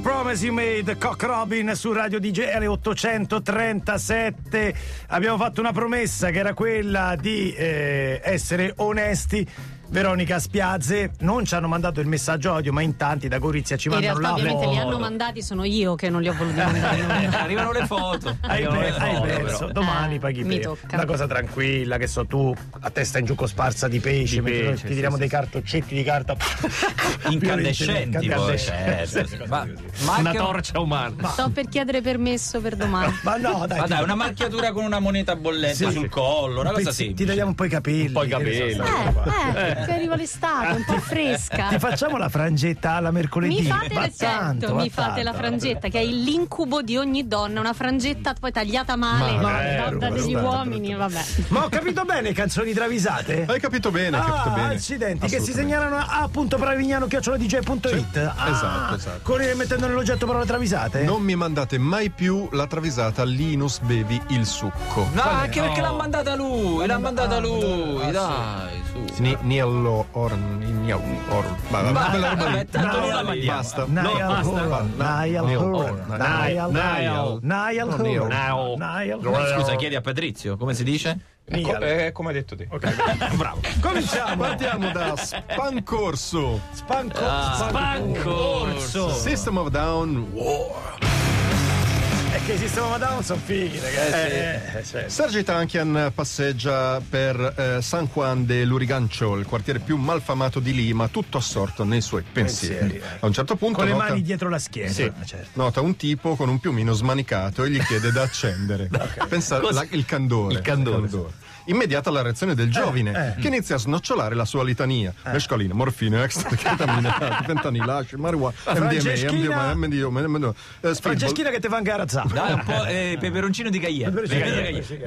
Promise You Made, Cock Robin su Radio DJR 837. Abbiamo fatto una promessa che era quella di eh, essere onesti. Veronica Spiazze non ci hanno mandato il messaggio audio, ma in tanti da Gorizia ci In mandano realtà la ovviamente li foto. hanno mandati, sono io che non li ho voluti mandare. Arrivano le foto. Hai, pe- le hai foto, perso, però. domani Eh, paghi mi te. tocca. Una cosa tranquilla, che so tu, a testa in giù con sparsa di pesce, Di pesce, ti sì, tiriamo sì, dei sì. cartoccetti di carta Incandescenti, poi. Incandescenti. Eh, sì, sì. Ma, ma Una torcia umana. Sto per chiedere permesso per domani. Ma no, dai, Ma ti- dai, una marchiatura con una moneta bolletta Sì. sul collo, una cosa Pezzi- Ti tagliamo un po' i capelli. Un po' i capelli. Eh, qua. eh, che arriva l'estate, un po' fresca. Ti facciamo la frangetta alla mercoledì. Mi fate, Va certo, tanto, mi fate la frangetta, che è l'incubo di ogni donna, una frangetta poi tagliata male, Ma- no, Ma- da- eh, da degli uomini, vabbè. Ma ho capito bene, canzoni travisate? Hai capito bene, hai capito Ah, bene. accidenti, che si segnalano a appunto pravignano.it Sì, esatto, esatto. Con mettendo nell'oggetto parole travisate? Non mi mandate mai più la travisata Linus bevi il succo. No, anche perché l'ha mandata lui, l'ha mandata Ah, lui, ah, dai, su. Ni- Niello or, Niel- or, ma- ma- Va, quella roba lì. vabbè, tanto Dai, non la dai, mandiamo. Basta. Niall. Horan, Niall Horan, Niall Niall. Horan, Niall. Scusa, chiedi a Patrizio, come si dice? Niall. Eh, come hai detto te. Bravo. Cominciamo. Partiamo da Spancorso. Spanco, Bancorso. System of Down War. È che sistema Madonna sono fighi, ragazzi. Eh, certo. Sergi Tankian passeggia per eh, San Juan de Lurigancho, il quartiere più malfamato di Lima, tutto assorto nei suoi pensieri. Pensieri, eh. A un certo punto Con le nota, mani dietro la schiena. Sì. Certo. nota un tipo con un piumino smanicato e gli chiede da accendere. Pensa la- il candore. Il candore, Immediata la reazione del giovine eh. che inizia a snocciolare la sua litania. Mescalina, morfina, extraketamina, fentanila, hashish, marijuana, MDMA, MDMA, MDMA, MDMA, eh, speedball, Franceschina che ti fa anche razzare. Dai, un po' eh, peperoncino di Cayenne.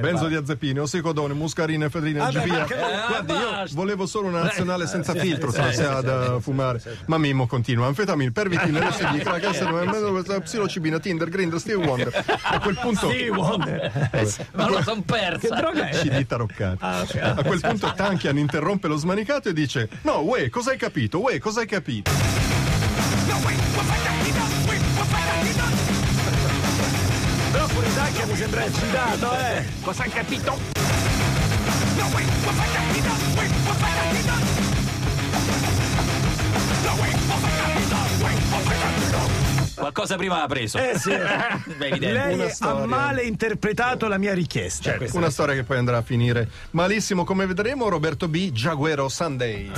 benzodiazepine, ossicodone, muscarina, efedrina, Ah, GBA. perché- Guardi, io volevo solo una nazionale senza filtro, sì, da fumare. Ma Mimmo continua, anfetamine, pervitin, LSD, crack, essere, psilocibina, Tinder, Grindr, Steve Wonder. A quel punto Sì, Wonder. Ma lo son persa. droga è? ci di taroccati. A quel punto Tankian interrompe lo smanicato e dice: No, uè, cosa hai capito? Uè, cosa hai capito? Però pure Dacca mi sembra eccitato, eh. Cosa hai capito? Qualcosa prima ha preso. Eh sì. Beh. Lei ha male interpretato la mia richiesta. Questa- Una storia che poi andrà a finire malissimo, come vedremo. Roberto B. Jaguero Sunday.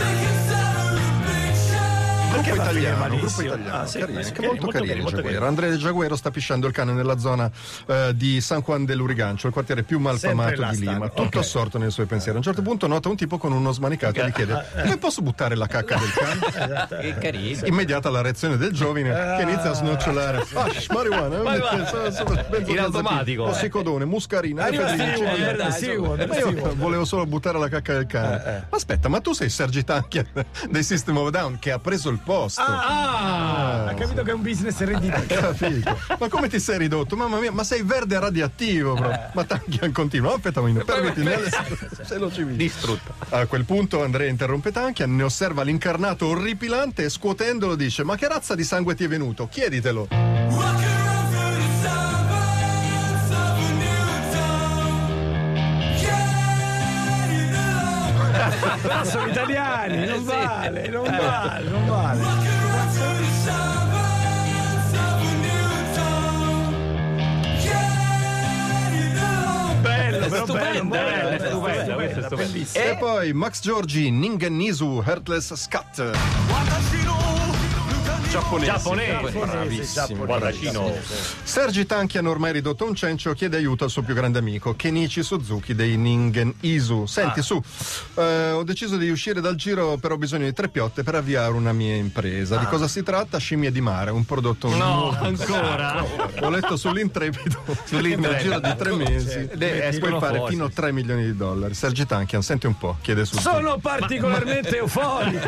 Perché Gruppo italiano, gruppo italiano, Ah, sì, carino, sì, carino, molto, carino, molto Jaguero. Andrea Jaguero sta pisciando il cane nella zona eh, di San Juan del Lurigancho, il quartiere più malfamato di Lima, stanno, tutto ok. assorto nei suoi pensieri. A un certo punto nota un tipo con uno smanicato e gli chiede: Come posso buttare la cacca del cane? Che carino. Immediata la reazione del giovane che inizia a snocciolare. Hashish, marijuana, In automatico. ossicodone, muscarina, volevo solo buttare la cacca del cane. Ma aspetta, ma tu sei Sergi Tankian dei System of Down che ha preso il posto. Ah, ha capito che è un business redditizio. Capito? Ma come ti sei ridotto? Mamma mia, ma sei verde radioattivo, bro. Ma Tankian continua. Aspettamino, permetti, se lo ci vedi. Distrutta. A quel punto Andrea interrompe Tankian, ne osserva l'incarnato orripilante e scuotendolo dice: Ma che razza di sangue ti è venuto? Chieditelo. Però sono italiani, non vale, non vale, non vale. Bello, però bello, bello, bello, stupendo, questo è bellissimo. E poi Max Giorgi, Ningen Nisu, Heartless Scat. Giapponese. Giapponese. Bravissimo. Guardacino. Sergi Tankian, ormai ridotto un cencio, chiede aiuto al suo più grande amico, Kenichi Suzuki dei Ningen Isu. Senti, su, eh, ho deciso di uscire dal giro, però ho bisogno di tre piotte per avviare una mia impresa. Di cosa si tratta? Scimmie di mare, un prodotto No, molto ancora. Ho letto sull'intrepido nel giro di tre mesi De- puoi fare fino a 3 milioni di dollari. Sergi Tankian, senti un po', chiede Suzuki. Sono particolarmente euforico.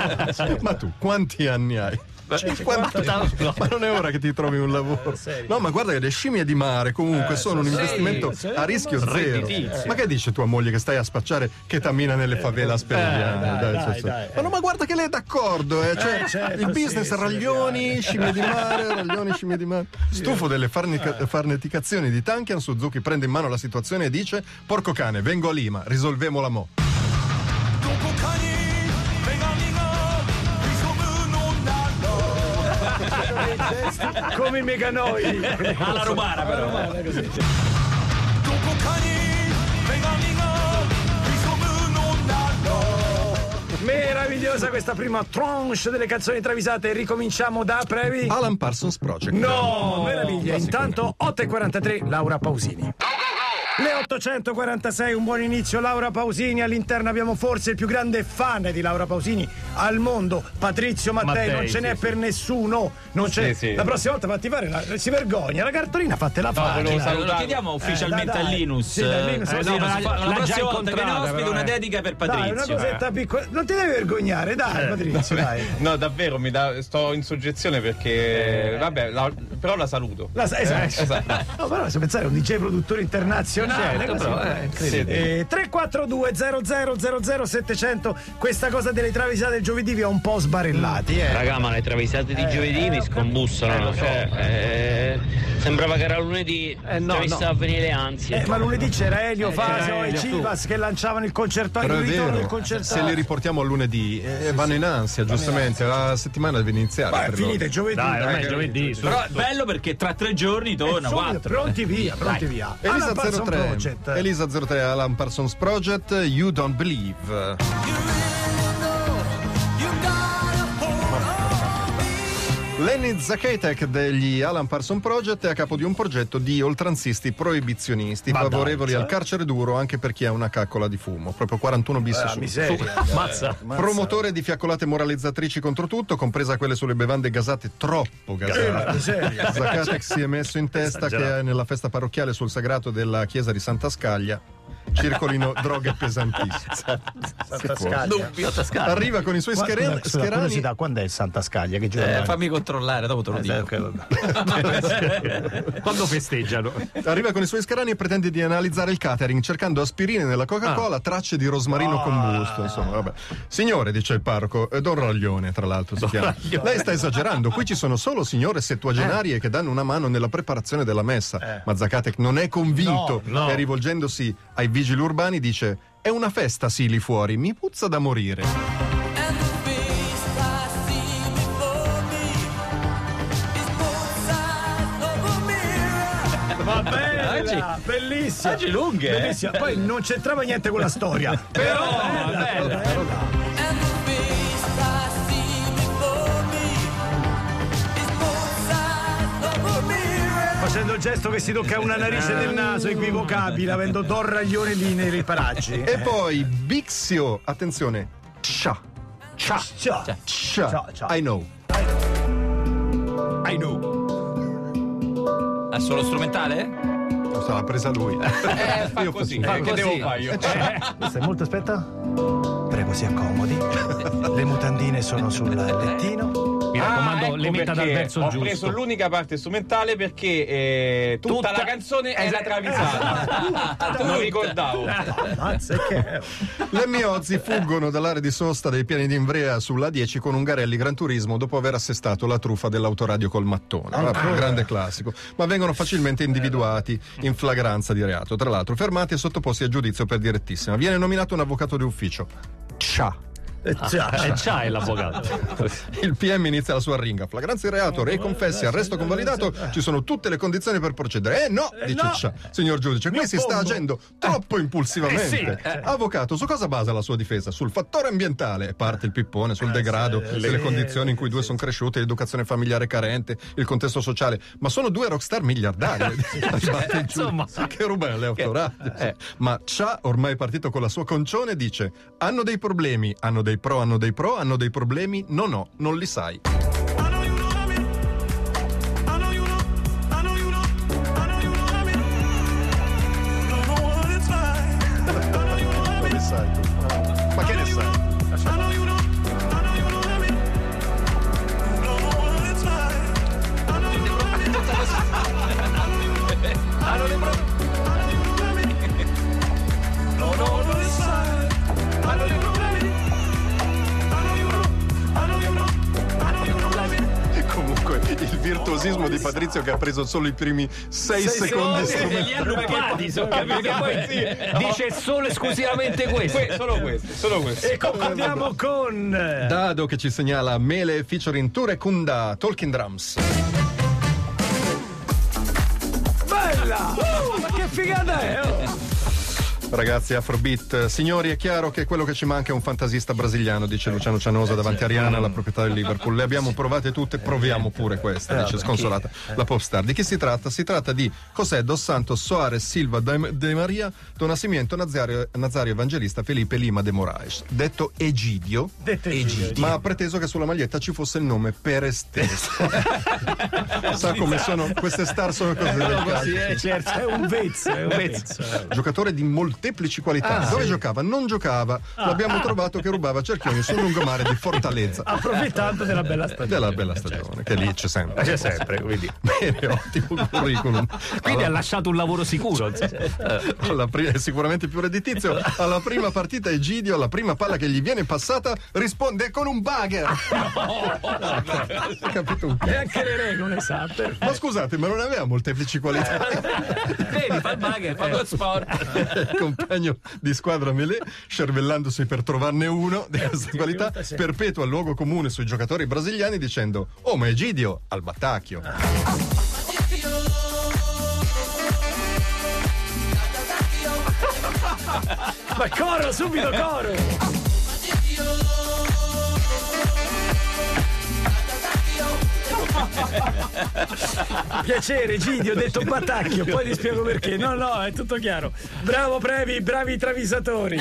Ma tu quanti anni hai? 50 ma non è ora che ti trovi un lavoro. No, ma guarda che le scimmie di mare comunque sono un investimento a rischio zero. Redditizio. Ma che dice tua moglie che stai a spacciare ketamina nelle favelas peruviane? dai, Dai, dai, su. dai. Ma, no, ma guarda che lei è d'accordo, eh. Cioè, certo, il business sì, raglioni, scimmie di mare, raglioni, scimmie di mare. Stufo delle farnica- farneticazioni di Tankian, Suzuki prende in mano la situazione e dice: Porco cane, vengo a Lima, risolvemola mo'. Come i meganoi. Alla romana però. Meravigliosa questa prima tranche delle canzoni travisate. Ricominciamo da Previ. Alan Parsons Project. No, meraviglia. Intanto 8.43 Laura Pausini. Le 846, un buon inizio Laura Pausini, all'interno abbiamo forse il più grande fan di Laura Pausini al mondo, Patrizio Mattei, Mattei, non ce sì, n'è sì. per nessuno, non c'è. Sì, sì. La prossima volta fatti fare, la, si vergogna, la cartolina fatela fare. Eh, salutare. lo chiediamo ufficialmente dai, a dai. Linus. Sì, da Linus, Eh, ma fa- l'ha la già prossima volta che ospite però, una eh. dedica per Dai, una Patrizio. cosetta piccola, non ti devi vergognare, dai Patrizio, dai. No, davvero, mi dà- sto in soggezione perché. Vabbè, la- però la saluto. La, esatto. No, però se pensare a un DJ produttore internazionale, Certo, così, però, eh, eh, incredibile. Eh, 342 00 700 questa cosa delle travisate del giovedì vi ha un po' sbarellati, eh. Raga, ma le travisate di giovedì mi scombussano. Cioè, eh, sembrava che era lunedì, Eh, no, già no. a venire le ansie. Eh, ma lunedì c'era Elio Fasio e Civas che lanciavano il concerto è ritorno concerto. se li riportiamo a lunedì eh, vanno in ansia, giustamente. La settimana deve iniziare. Ma è per finita loro. è giovedì. Dai, ormai dai, è giovedì. su. Però è bello perché tra tre giorni torna, subito, quattro. Pronti via, pronti via. Elisa Alan Parsons 03, Project. Elisa 03, Alan Parsons Project, You Don't Believe. Lenny Zakatek degli Alan Parsons Project è a capo di un progetto di oltranzisti proibizionisti Ma dai, favorevoli cioè? al carcere duro anche per chi ha una caccola di fumo. Proprio 41 bis Ah, su. miseria. Mazza. Promotore di fiaccolate moralizzatrici contro tutto, compresa quelle sulle bevande gasate troppo Eh, gasate. miseria. Zakatek si è messo in testa che nella festa parrocchiale sul sagrato della chiesa di Santa Scaglia circolino droghe pesantissime. Santa. Scaglia. Arriva con i suoi Qua- scheren- scusa, scherani. curiosità, quando è Santa Scaglia? Che giorno Eh, è? fammi controllare, dopo te lo Eh, dico. Quando festeggiano? Arriva con i suoi scherani e pretende di analizzare il catering, cercando aspirine nella Coca-Cola, Ah. tracce di rosmarino combusto. Insomma, vabbè. Signore, dice il parroco, eh, Don Raglione, tra l'altro si chiama. Lei sta esagerando. Qui ci sono solo signore settuagenarie che danno una mano nella preparazione della messa. Ma Zakatek non è convinto No, no. e rivolgendosi ai vigili urbani dice: È una festa, sì, lì fuori, mi puzza da morire. Va bella, Oggi- bellissima. oggi lunghe, eh? Bellissima. Poi non c'entrava niente con la storia. Però, bella, bella. Facendo il gesto che si tocca una narice del naso, equivocabile, avendo Raglione lì nei paraggi. E poi Bixio, attenzione, Sha. Sha. Ciao, ciao. I know. I know. È solo strumentale? Questa l'ha presa lui. Eh, fa così. Fa eh, che così. devo fare io? Questo è molto, aspetta. Prego, si accomodi. Le mutandine sono sul lettino. Mi raccomando, Ah, ecco le metta dal verso ho giusto. preso l'unica parte strumentale perché eh, tutta, Tutta- la canzone è la travisata. non ricordavo. Che... Le Miozzi fuggono dall'area di sosta dei piani di Ivrea sulla 10 con Ungarelli Gran Turismo dopo aver assestato la truffa dell'autoradio col mattone. Vabbè, grande classico. Ma vengono facilmente individuati in flagranza di reato. Tra l'altro, fermati e sottoposti a giudizio per direttissima. Viene nominato un avvocato di ufficio. Ciao. Eh, ciao. E c'hai l'avvocato. Il PM inizia la sua ringa. Flagranza di reato, rei confessi, arresto convalidato. Ci sono tutte le condizioni per procedere. Eh no, dice no. Cia. Signor giudice, qui si sta agendo troppo impulsivamente. Eh sì, Avvocato, su cosa basa la sua difesa? Sul fattore ambientale. E parte il pippone sul degrado, delle condizioni in cui i due sono cresciuti, l'educazione familiare carente, il contesto sociale. Ma sono due rockstar miliardari. Insomma. che rubelle autoradio. Ma Cia, ormai partito con la sua concione, dice: hanno dei problemi, hanno dei pro, hanno dei pro, hanno dei problemi. No, no, non li sai. Patrizio che ha preso solo i primi sei, secondi E li ha rubati, so capito? Che poi dice solo esclusivamente questo. Que- solo questo, solo questo. E concludiamo con. Dado che ci segnala Mele featuring Ture Kunda Talking Drums. Bella! Uh, ma che figata è? oh! Ragazzi, Afrobeat. Signori, è chiaro che quello che ci manca è un fantasista brasiliano, dice Luciano Cianosa davanti a Rihanna, la proprietà del Liverpool. Le abbiamo provate tutte, proviamo pure questa, dice sconsolata la popstar. Di chi si tratta? Si tratta di José Dos Santos Soares Silva de, Maria Don Nascimento Nazario, Nazario Evangelista Felipe Lima de Moraes, detto Egidio, Detto Egidio. ma ha preteso che sulla maglietta ci fosse il nome Perestes. Sa come sono queste star sono cose del calcio. eh, certo, è un vezzo, è un vezzo. giocatore di molteplici qualità. Dove giocava? Non giocava. L'abbiamo trovato che rubava cerchioni sul lungomare di Fortaleza. Approfittando della bella stagione. Della bella stagione, che lì c'è sempre. C'è sempre, quindi. Bene, ottimo curriculum. Quindi ha lasciato un lavoro sicuro. alla pri- è sicuramente più redditizio. Alla prima partita Egidio, alla prima palla che gli viene passata, risponde con un bugger. Hai capito un E cazzo? anche le regole esatte. Ma scusate, ma non aveva molteplici qualità. Vedi, fa il bugger, fa lo sport. Compagno di squadra Melé, scervellandosi per trovarne uno di questa qualità, perpetua il luogo comune sui giocatori brasiliani dicendo Oh ma Egidio, al battacchio. Ma coro, subito coro! Piacere, Gidi, ho detto Battacchio, poi ti spiego perché. No, no, è tutto chiaro. Bravo Previ, bravi travisatori.